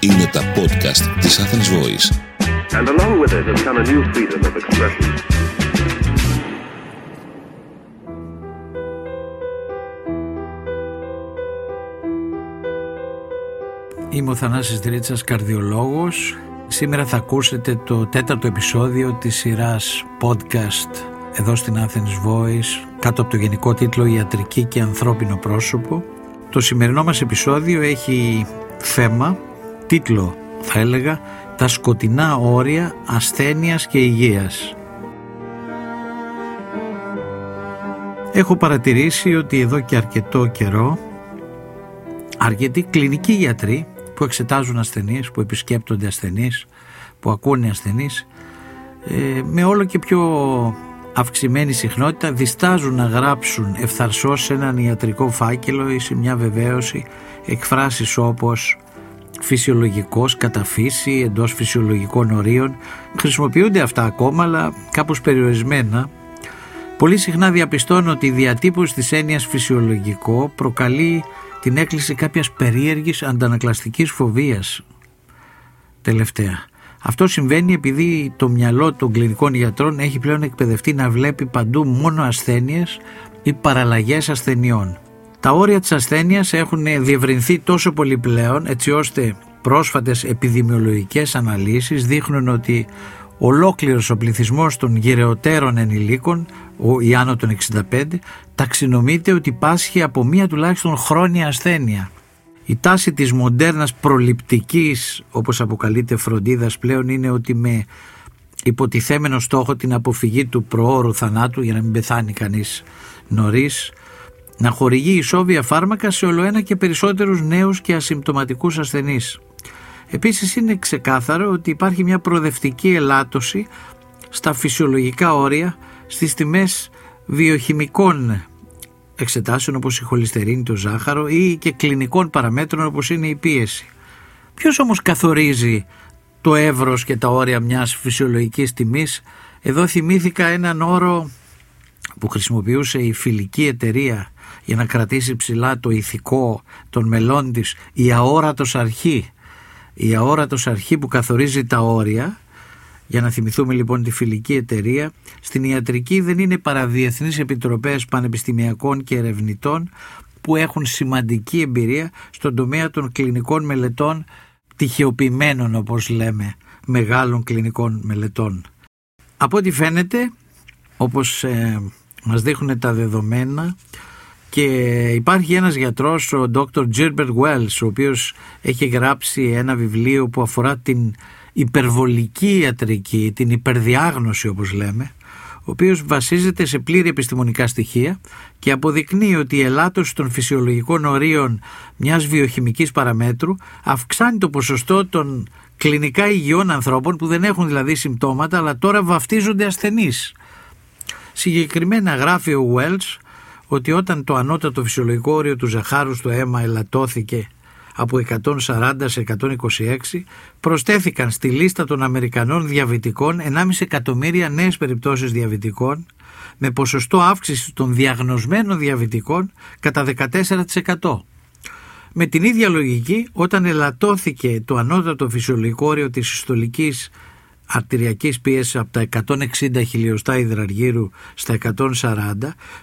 Είναι τα podcast της Athens Voice. And along with it has come a new freedom of expression. Είμαι ο Θανάσης Δρίτσας, καρδιολόγος. Σήμερα θα ακούσετε το τέταρτο επεισόδιο της σειράς podcast εδώ στην Athens Voice κάτω από το γενικό τίτλο «Ιατρική και ανθρώπινο πρόσωπο». Το σημερινό μας επεισόδιο έχει θέμα, τίτλο θα έλεγα, «Τα σκοτεινά όρια ασθένειας και υγείας». Έχω παρατηρήσει ότι εδώ και αρκετό καιρό αρκετοί κλινικοί γιατροί που εξετάζουν ασθενείς, που επισκέπτονται ασθενείς, που ακούνε ασθενείς ε, με όλο και πιο αυξημένη συχνότητα διστάζουν να γράψουν ευθαρσώς σε έναν ιατρικό φάκελο ή σε μια βεβαίωση εκφράσεις όπως φυσιολογικός, κατά φύση, εντός φυσιολογικών ορίων. Χρησιμοποιούνται αυτά ακόμα αλλά κάπως περιορισμένα. Πολύ συχνά διαπιστώνω ότι η διατύπωση της έννοιας φυσιολογικό προκαλεί την έκκληση κάποιας περίεργης αντανακλαστικής φοβίας τελευταία. Αυτό συμβαίνει επειδή το μυαλό των κλινικών γιατρών έχει πλέον εκπαιδευτεί να βλέπει παντού μόνο ασθένειες ή παραλλαγές ασθενειών. Τα όρια της ασθένειας έχουν διευρυνθεί τόσο πολύ πλέον έτσι ώστε πρόσφατες επιδημιολογικές αναλύσεις δείχνουν ότι ολόκληρος ο πληθυσμός των γυρεωτέρων ενηλίκων, ο ή άνω των 65, ταξινομείται ότι πάσχει από μία τουλάχιστον χρόνια ασθένεια. Η τάση της μοντέρνας προληπτικής, όπως αποκαλείται φροντίδας πλέον, είναι ότι με υποτιθέμενο στόχο την αποφυγή του προώρου θανάτου για να μην πεθάνει κανείς νωρίς, να χορηγεί ισόβια φάρμακα σε ολοένα και περισσότερους νέους και ασυμπτωματικούς ασθενείς. Επίσης είναι ξεκάθαρο ότι υπάρχει μια προοδευτική ελάττωση στα φυσιολογικά όρια στις τιμές βιοχημικών εξετάσεων όπως η χολυστερίνη, το ζάχαρο ή και κλινικών παραμέτρων όπως είναι η πίεση. Ποιος όμως καθορίζει το εύρος και τα όρια μιας φυσιολογικής τιμής; Εδώ θυμήθηκα έναν όρο που χρησιμοποιούσε η φιλική εταιρεία για να κρατήσει ψηλά το ηθικό των μελών της, η αόρατος αρχή η αόρατος αρχή που καθορίζει τα όρια για να θυμηθούμε λοιπόν τη φιλική εταιρεία στην ιατρική δεν είναι παρά διεθνείς επιτροπές πανεπιστημιακών και ερευνητών που έχουν σημαντική εμπειρία στον τομέα των κλινικών μελετών τυχεοποιημένων όπως λέμε μεγάλων κλινικών μελετών. Από ό,τι φαίνεται όπως ε, μας δείχνουν τα δεδομένα και υπάρχει ένας γιατρός, ο Dr. Gilbert Wells, ο οποίος έχει γράψει ένα βιβλίο που αφορά την υπερβολική ιατρική, την υπερδιάγνωση όπως λέμε, ο οποίος βασίζεται σε πλήρη επιστημονικά στοιχεία και αποδεικνύει ότι η ελάττωση των φυσιολογικών ορίων μιας βιοχημικής παραμέτρου αυξάνει το ποσοστό των κλινικά υγιών ανθρώπων που δεν έχουν δηλαδή συμπτώματα αλλά τώρα βαφτίζονται ασθενείς. Συγκεκριμένα γράφει ο Wells ότι όταν το ανώτατο φυσιολογικό όριο του ζαχάρου στο αίμα ελαττώθηκε από 140 σε 126 προσθέθηκαν στη λίστα των Αμερικανών διαβητικών 1,5 εκατομμύρια νέες περιπτώσεις διαβητικών με ποσοστό αύξησης των διαγνωσμένων διαβητικών κατά 14%. Με την ίδια λογική, όταν ελαττώθηκε το ανώτατο φυσιολογικό όριο της συστολικής αρτηριακής πίεσης από τα 160 χιλιοστά υδραργύρου στα 140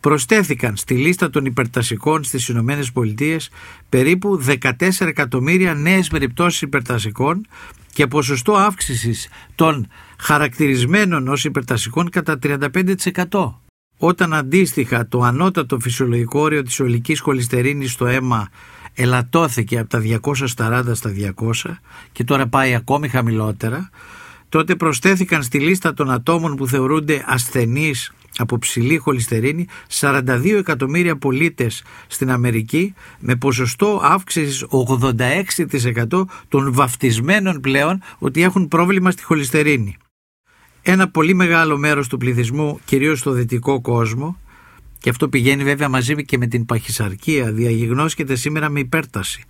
προσθέθηκαν στη λίστα των υπερτασικών στις Ηνωμένες Πολιτείες περίπου 14 εκατομμύρια νέες περιπτώσεις υπερτασικών και ποσοστό αύξησης των χαρακτηρισμένων ως υπερτασικών κατά 35%. Όταν αντίστοιχα το ανώτατο φυσιολογικό όριο της ολικής χολυστερίνης στο αίμα ελαττώθηκε από τα 240 στα 200 και τώρα πάει ακόμη χαμηλότερα, τότε προσθέθηκαν στη λίστα των ατόμων που θεωρούνται ασθενείς από ψηλή χολυστερίνη 42 εκατομμύρια πολίτες στην Αμερική με ποσοστό αύξησης 86% των βαφτισμένων πλέον ότι έχουν πρόβλημα στη χολυστερίνη. Ένα πολύ μεγάλο μέρος του πληθυσμού, κυρίως στο δυτικό κόσμο, και αυτό πηγαίνει βέβαια μαζί και με την παχυσαρκία, διαγιγνώσκεται σήμερα με υπέρταση.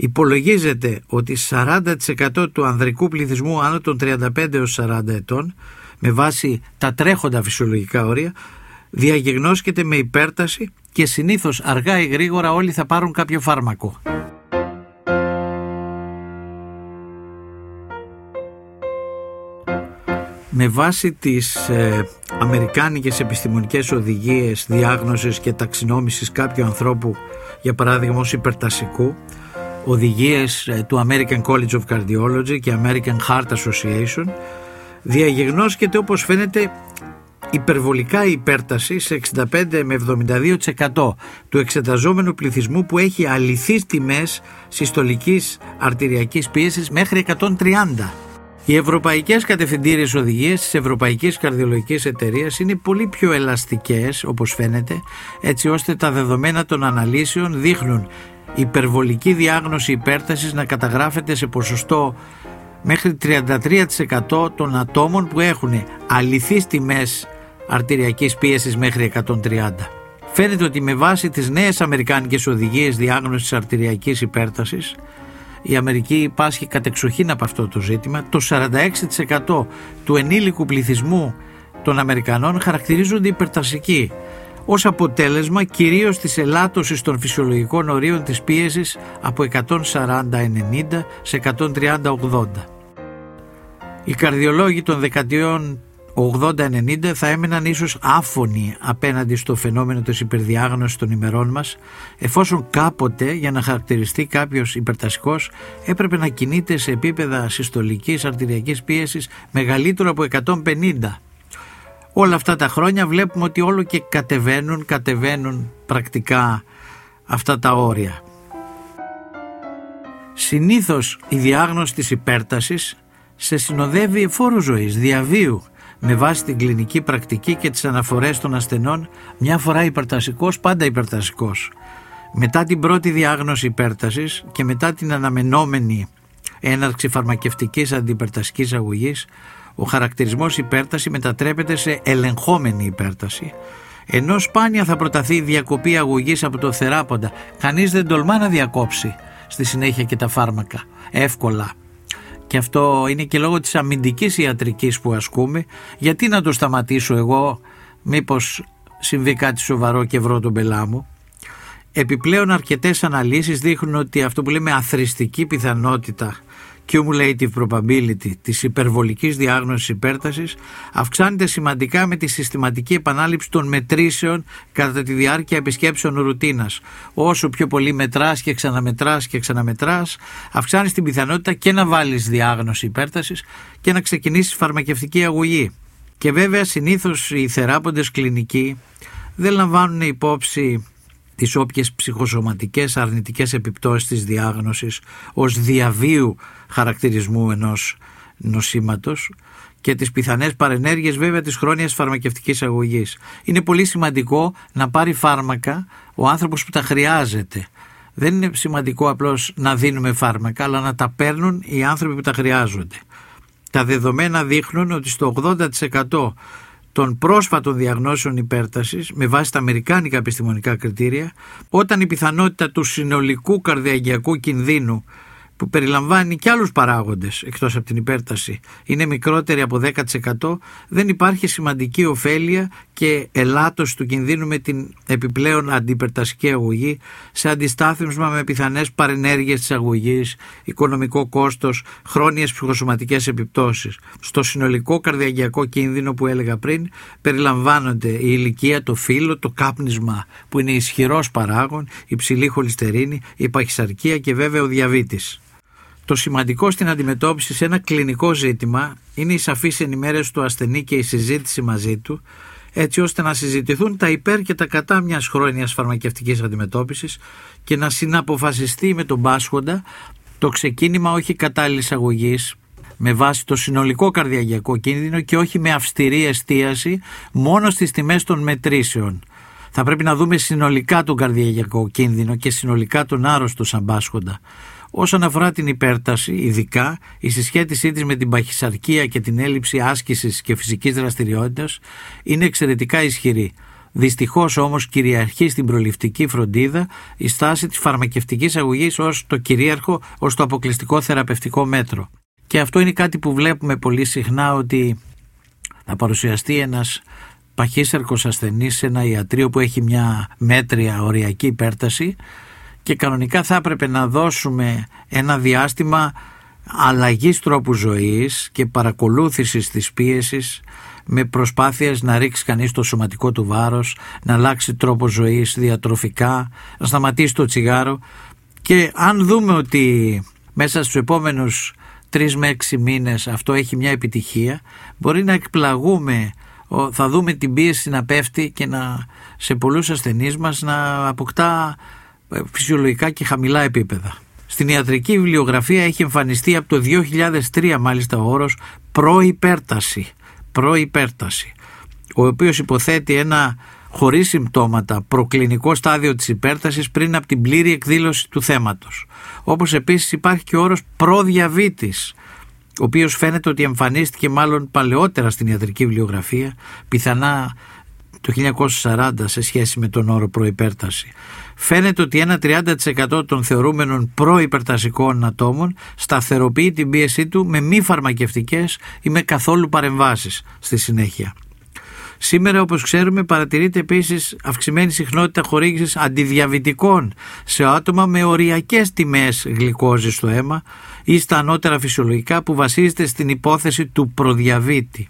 Υπολογίζεται ότι 40% του ανδρικού πληθυσμού άνω των 35 έως 40 ετών με βάση τα τρέχοντα φυσιολογικά όρια διαγνώσκεται με υπέρταση και συνήθως αργά ή γρήγορα όλοι θα πάρουν κάποιο φάρμακο. με βάση τις ε, αμερικάνικες επιστημονικές οδηγίες διάγνωσης και ταξινόμησης κάποιου ανθρώπου για παράδειγμα ως υπερτασικού οδηγίες ε, του American College of Cardiology και American Heart Association διαγεγνώσκεται όπως φαίνεται υπερβολικά υπέρταση σε 65 με 72% του εξεταζόμενου πληθυσμού που έχει αληθείς τιμές συστολικής αρτηριακής πίεσης μέχρι 130. Οι ευρωπαϊκές κατευθυντήριες οδηγίες της Ευρωπαϊκής Καρδιολογικής Εταιρείας είναι πολύ πιο ελαστικές όπως φαίνεται έτσι ώστε τα δεδομένα των αναλύσεων δείχνουν υπερβολική διάγνωση υπέρτασης να καταγράφεται σε ποσοστό μέχρι 33% των ατόμων που έχουν αληθείς τιμές αρτηριακής πίεσης μέχρι 130. Φαίνεται ότι με βάση τις νέες αμερικάνικες οδηγίες διάγνωσης αρτηριακής υπέρτασης η Αμερική πάσχει κατεξοχήν από αυτό το ζήτημα. Το 46% του ενήλικου πληθυσμού των Αμερικανών χαρακτηρίζονται υπερτασικοί ως αποτέλεσμα κυρίως της ελάττωσης των φυσιολογικών ορίων της πίεσης από 140-90 σε 130-80. Οι καρδιολόγοι των δεκαετιών 80-90 θα έμεναν ίσως άφωνοι απέναντι στο φαινόμενο της υπερδιάγνωσης των ημερών μας εφόσον κάποτε για να χαρακτηριστεί κάποιος υπερτασικός έπρεπε να κινείται σε επίπεδα συστολικής αρτηριακής πίεσης μεγαλύτερο από 150. Όλα αυτά τα χρόνια βλέπουμε ότι όλο και κατεβαίνουν, κατεβαίνουν πρακτικά αυτά τα όρια. Συνήθως η διάγνωση της υπέρτασης σε συνοδεύει φόρου ζωής, διαβίου με βάση την κλινική πρακτική και τις αναφορές των ασθενών μια φορά υπερτασικός, πάντα υπερτασικός. Μετά την πρώτη διάγνωση υπέρτασης και μετά την αναμενόμενη έναρξη φαρμακευτικής αντιπερτασικής αγωγής, ο χαρακτηρισμός υπέρταση μετατρέπεται σε ελεγχόμενη υπέρταση, ενώ σπάνια θα προταθεί διακοπή αγωγής από το θεράποντα, κανείς δεν τολμά να διακόψει στη συνέχεια και τα φάρμακα, εύκολα. Και αυτό είναι και λόγω της αμυντικής ιατρικής που ασκούμε. Γιατί να το σταματήσω εγώ; Μήπως συμβεί κάτι σοβαρό και βρω τον πελά μου; Επιπλέον αρκετές αναλύσεις δείχνουν ότι αυτό που λέμε αθρηστική πιθανότητα cumulative probability της υπερβολικής διάγνωσης υπέρτασης αυξάνεται σημαντικά με τη συστηματική επανάληψη των μετρήσεων κατά τη διάρκεια επισκέψεων ρουτίνας. Όσο πιο πολύ μετράς και ξαναμετράς και ξαναμετράς αυξάνεις την πιθανότητα και να βάλεις διάγνωση υπέρτασης και να ξεκινήσεις φαρμακευτική αγωγή. Και βέβαια συνήθως οι θεράποντες κλινικοί δεν λαμβάνουν υπόψη τις όποιες ψυχοσωματικές αρνητικές επιπτώσεις της διάγνωσης ως διαβίου χαρακτηρισμού ενός νοσήματος και τις πιθανές παρενέργειες βέβαια της χρόνιας φαρμακευτικής αγωγής. Είναι πολύ σημαντικό να πάρει φάρμακα ο άνθρωπος που τα χρειάζεται. Δεν είναι σημαντικό απλώς να δίνουμε φάρμακα αλλά να τα παίρνουν οι άνθρωποι που τα χρειάζονται. Τα δεδομένα δείχνουν ότι στο 80% των πρόσφατων διαγνώσεων υπέρτασης με βάση τα αμερικάνικα επιστημονικά κριτήρια όταν η πιθανότητα του συνολικού καρδιαγιακού κινδύνου που περιλαμβάνει και άλλους παράγοντες εκτός από την υπέρταση είναι μικρότερη από 10% δεν υπάρχει σημαντική ωφέλεια και ελάττωση του κινδύνου με την επιπλέον αντιπερτασική αγωγή σε αντιστάθμισμα με πιθανές παρενέργειες της αγωγής, οικονομικό κόστος, χρόνιες ψυχοσωματικές επιπτώσεις. Στο συνολικό καρδιαγιακό κίνδυνο που έλεγα πριν περιλαμβάνονται η ηλικία, το φύλλο, το κάπνισμα που είναι ισχυρός παράγον, η ψηλή χολυστερίνη, η παχυσαρκία και βέβαια ο διαβήτης. Το σημαντικό στην αντιμετώπιση σε ένα κλινικό ζήτημα είναι η σαφής ενημέρωση του ασθενή και η συζήτηση μαζί του, έτσι ώστε να συζητηθούν τα υπέρ και τα κατά μιας χρόνιας φαρμακευτικής αντιμετώπισης και να συναποφασιστεί με τον πάσχοντα το ξεκίνημα όχι κατάλληλης αγωγή με βάση το συνολικό καρδιαγιακό κίνδυνο και όχι με αυστηρή εστίαση μόνο στις τιμές των μετρήσεων. Θα πρέπει να δούμε συνολικά τον καρδιαγιακό κίνδυνο και συνολικά τον άρρωστο σαν πάσχοντα. Όσον αφορά την υπέρταση, ειδικά η συσχέτισή της με την παχυσαρκία και την έλλειψη άσκησης και φυσικής δραστηριότητας είναι εξαιρετικά ισχυρή. Δυστυχώς όμως κυριαρχεί στην προληπτική φροντίδα η στάση της φαρμακευτικής αγωγής ως το κυρίαρχο, ως το αποκλειστικό θεραπευτικό μέτρο. Και αυτό είναι κάτι που βλέπουμε πολύ συχνά ότι θα παρουσιαστεί ένας παχύσαρκος ασθενής σε ένα ιατρείο που έχει μια μέτρια οριακή υπέρταση και κανονικά θα έπρεπε να δώσουμε ένα διάστημα αλλαγής τρόπου ζωής και παρακολούθησης της πίεσης με προσπάθειες να ρίξει κανείς το σωματικό του βάρος, να αλλάξει τρόπο ζωής διατροφικά, να σταματήσει το τσιγάρο. Και αν δούμε ότι μέσα στους επόμενους τρεις με έξι μήνες αυτό έχει μια επιτυχία μπορεί να εκπλαγούμε θα δούμε την πίεση να πέφτει και να, σε πολλούς ασθενείς μας να αποκτά ε, φυσιολογικά και χαμηλά επίπεδα. Στην ιατρική βιβλιογραφία έχει εμφανιστεί από το 2003 μάλιστα ο όρος προϋπέρταση, προϋπέρταση ο οποίος υποθέτει ένα χωρίς συμπτώματα προκλινικό στάδιο της υπέρτασης πριν από την πλήρη εκδήλωση του θέματος. Όπως επίσης υπάρχει και ο όρος προδιαβήτης ο οποίος φαίνεται ότι εμφανίστηκε μάλλον παλαιότερα στην ιατρική βιβλιογραφία, πιθανά το 1940 σε σχέση με τον όρο προϋπέρταση. Φαίνεται ότι ένα 30% των θεωρούμενων προϋπερτασικών ατόμων σταθεροποιεί την πίεσή του με μη φαρμακευτικές ή με καθόλου παρεμβάσεις στη συνέχεια. Σήμερα όπως ξέρουμε παρατηρείται επίσης αυξημένη συχνότητα χορήγησης αντιδιαβητικών σε άτομα με οριακές τιμές γλυκόζης στο αίμα ή στα ανώτερα φυσιολογικά που βασίζεται στην υπόθεση του προδιαβήτη.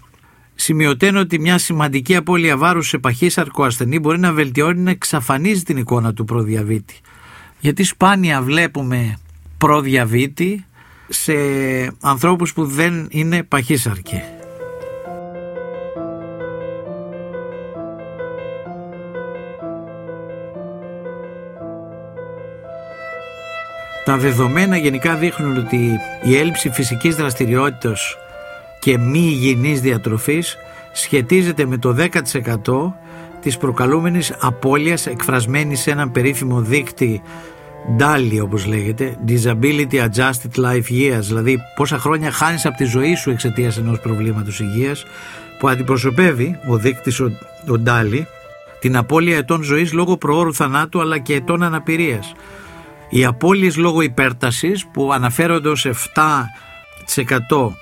Σημειωτένω ότι μια σημαντική απώλεια βάρους σε παχύσαρκο ασθενή μπορεί να βελτιώνει να εξαφανίζει την εικόνα του προδιαβήτη. Γιατί σπάνια βλέπουμε προδιαβήτη σε ανθρώπους που δεν είναι παχύσαρκοι. Τα δεδομένα γενικά δείχνουν ότι η έλλειψη φυσικής δραστηριότητας και μη υγιεινής διατροφής σχετίζεται με το 10% της προκαλούμενης απώλειας εκφρασμένη σε έναν περίφημο δίκτυ DALI όπως λέγεται Disability Adjusted Life Years δηλαδή πόσα χρόνια χάνεις από τη ζωή σου εξαιτίας ενός προβλήματος υγείας που αντιπροσωπεύει ο δείκτης ο, ο DALI την απώλεια ετών ζωής λόγω προώρου θανάτου αλλά και ετών αναπηρίας. Οι απώλειες λόγω υπέρτασης που αναφέρονται ως 7%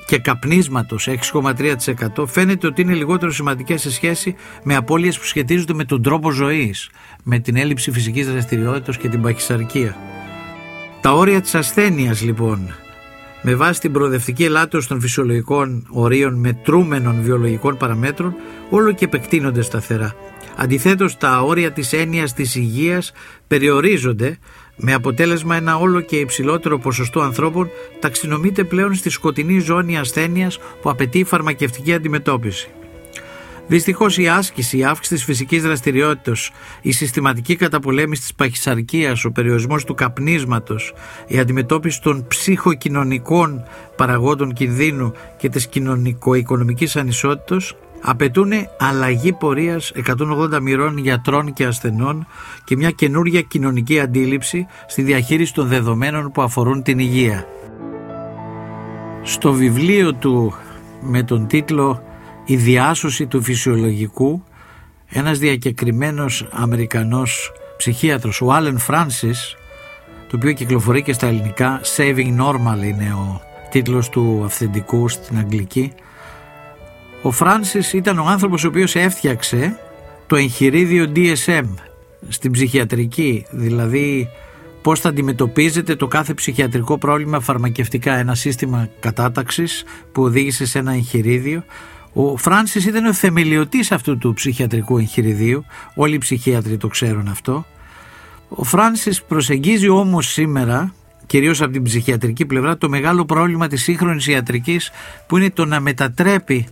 και καπνίσματος 6,3% φαίνεται ότι είναι λιγότερο σημαντικές σε σχέση με απώλειες που σχετίζονται με τον τρόπο ζωής, με την έλλειψη φυσικής δραστηριότητας και την παχυσαρκία. Τα όρια της ασθένειας λοιπόν, με βάση την προοδευτική ελάττωση των φυσιολογικών ορίων μετρούμενων βιολογικών παραμέτρων, όλο και επεκτείνονται σταθερά. Αντιθέτως τα όρια της έννοιας της υγείας περιορίζονται με αποτέλεσμα ένα όλο και υψηλότερο ποσοστό ανθρώπων ταξινομείται πλέον στη σκοτεινή ζώνη ασθένειας που απαιτεί φαρμακευτική αντιμετώπιση. Δυστυχώς η άσκηση, η αύξηση της φυσικής δραστηριότητας, η συστηματική καταπολέμηση της παχυσαρκίας, ο περιορισμός του καπνίσματος, η αντιμετώπιση των ψυχοκοινωνικών παραγόντων κινδύνου και της κοινωνικο-οικονομικής ανισότητας απαιτούν αλλαγή πορείας 180 μοιρών γιατρών και ασθενών και μια καινούρια κοινωνική αντίληψη στη διαχείριση των δεδομένων που αφορούν την υγεία. Στο βιβλίο του με τον τίτλο «Η διάσωση του φυσιολογικού» ένας διακεκριμένος Αμερικανός ψυχίατρος, ο Άλεν Φράνσις, το οποίο κυκλοφορεί και στα ελληνικά, «Saving Normal» είναι ο τίτλος του αυθεντικού στην αγγλική, ο Φράνσις ήταν ο άνθρωπος ο οποίος έφτιαξε το εγχειρίδιο DSM στην ψυχιατρική, δηλαδή πώς θα αντιμετωπίζεται το κάθε ψυχιατρικό πρόβλημα φαρμακευτικά, ένα σύστημα κατάταξης που οδήγησε σε ένα εγχειρίδιο. Ο Φράνσις ήταν ο θεμελιωτής αυτού του ψυχιατρικού εγχειριδίου, όλοι οι ψυχίατροι το ξέρουν αυτό. Ο Φράνσις προσεγγίζει όμως σήμερα κυρίως από την ψυχιατρική πλευρά το μεγάλο πρόβλημα της σύγχρονης ιατρικής που είναι το να μετατρέπει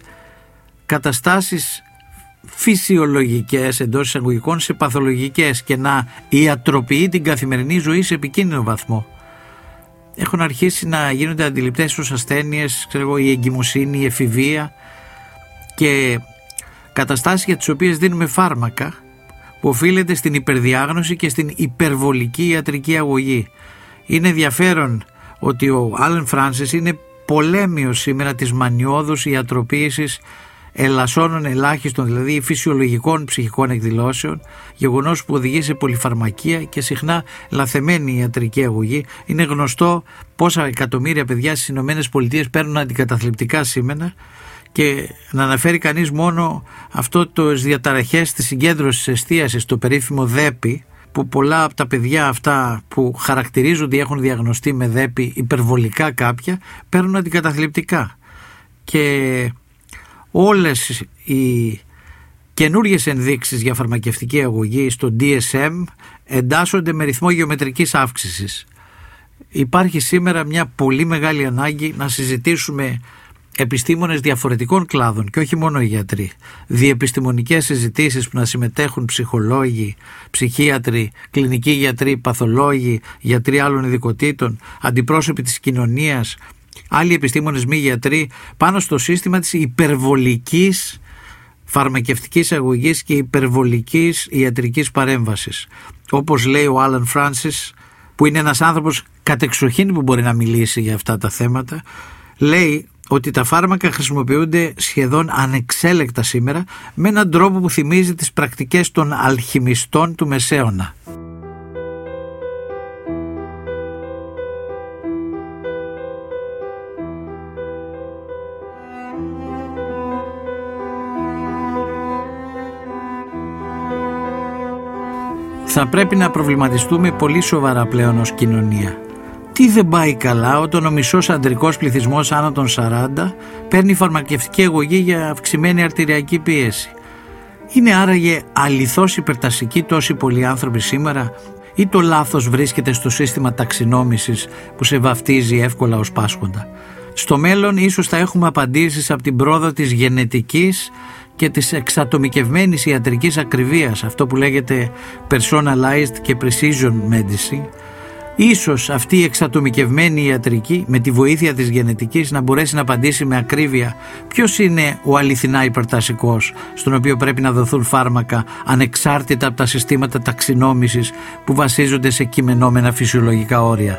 καταστάσεις φυσιολογικές εντός εισαγωγικών σε παθολογικές και να ιατροποιεί την καθημερινή ζωή σε επικίνδυνο βαθμό. Έχουν αρχίσει να γίνονται αντιληπτές ως ασθένειες, ξέρω εγώ, η εγκυμοσύνη, η εφηβεία και καταστάσεις για τις οποίες δίνουμε φάρμακα που οφείλεται στην υπερδιάγνωση και στην υπερβολική ιατρική αγωγή. Είναι ενδιαφέρον ότι ο Άλεν Φράνσις είναι πολέμιος σήμερα της μανιώδους ιατροποίησης ελασσόνων ελάχιστων, δηλαδή φυσιολογικών ψυχικών εκδηλώσεων, γεγονός που οδηγεί σε πολυφαρμακεία και συχνά λαθεμένη ιατρική αγωγή. Είναι γνωστό πόσα εκατομμύρια παιδιά στις ΗΠΑ παίρνουν αντικαταθλιπτικά σήμενα και να αναφέρει κανείς μόνο αυτό το διαταραχές της συγκέντρωσης εστίασης, το περίφημο ΔΕΠΗ, που πολλά από τα παιδιά αυτά που χαρακτηρίζονται ή έχουν διαγνωστεί με ΔΕΠΗ υπερβολικά κάποια, παίρνουν αντικαταθλιπτικά. Και όλες οι καινούριε ενδείξεις για φαρμακευτική αγωγή στο DSM εντάσσονται με ρυθμό γεωμετρικής αύξησης. Υπάρχει σήμερα μια πολύ μεγάλη ανάγκη να συζητήσουμε επιστήμονες διαφορετικών κλάδων και όχι μόνο οι γιατροί. Διεπιστημονικές συζητήσεις που να συμμετέχουν ψυχολόγοι, ψυχίατροι, κλινικοί γιατροί, παθολόγοι, γιατροί άλλων ειδικοτήτων, αντιπρόσωποι της κοινωνίας, άλλοι επιστήμονες μη γιατροί πάνω στο σύστημα της υπερβολικής φαρμακευτικής αγωγής και υπερβολικής ιατρικής παρέμβασης. Όπως λέει ο Άλαν Φράνσις, που είναι ένας άνθρωπος κατεξοχήν που μπορεί να μιλήσει για αυτά τα θέματα, λέει ότι τα φάρμακα χρησιμοποιούνται σχεδόν ανεξέλεκτα σήμερα με έναν τρόπο που θυμίζει τις πρακτικές των αλχημιστών του Μεσαίωνα. Θα πρέπει να προβληματιστούμε πολύ σοβαρά πλέον ως κοινωνία. Τι δεν πάει καλά όταν ο μισός αντρικός πληθυσμός άνω των 40 παίρνει φαρμακευτική αγωγή για αυξημένη αρτηριακή πίεση; Είναι άραγε αληθώς υπερτασικοί τόσοι πολλοί άνθρωποι σήμερα ή το λάθος βρίσκεται στο σύστημα ταξινόμησης που σε βαφτίζει εύκολα ως πάσχοντα; Στο μέλλον ίσως θα έχουμε απαντήσεις από την πρόοδο της γενετικής και της εξατομικευμένης ιατρικής ακριβίας, αυτό που λέγεται personalized και precision medicine, Ίσως αυτή η εξατομικευμένη ιατρική με τη βοήθεια της γενετικής να μπορέσει να απαντήσει με ακρίβεια ποιος είναι ο αληθινά υπερτασικός στον οποίο πρέπει να δοθούν φάρμακα ανεξάρτητα από τα συστήματα ταξινόμησης που βασίζονται σε κειμενόμενα φυσιολογικά όρια.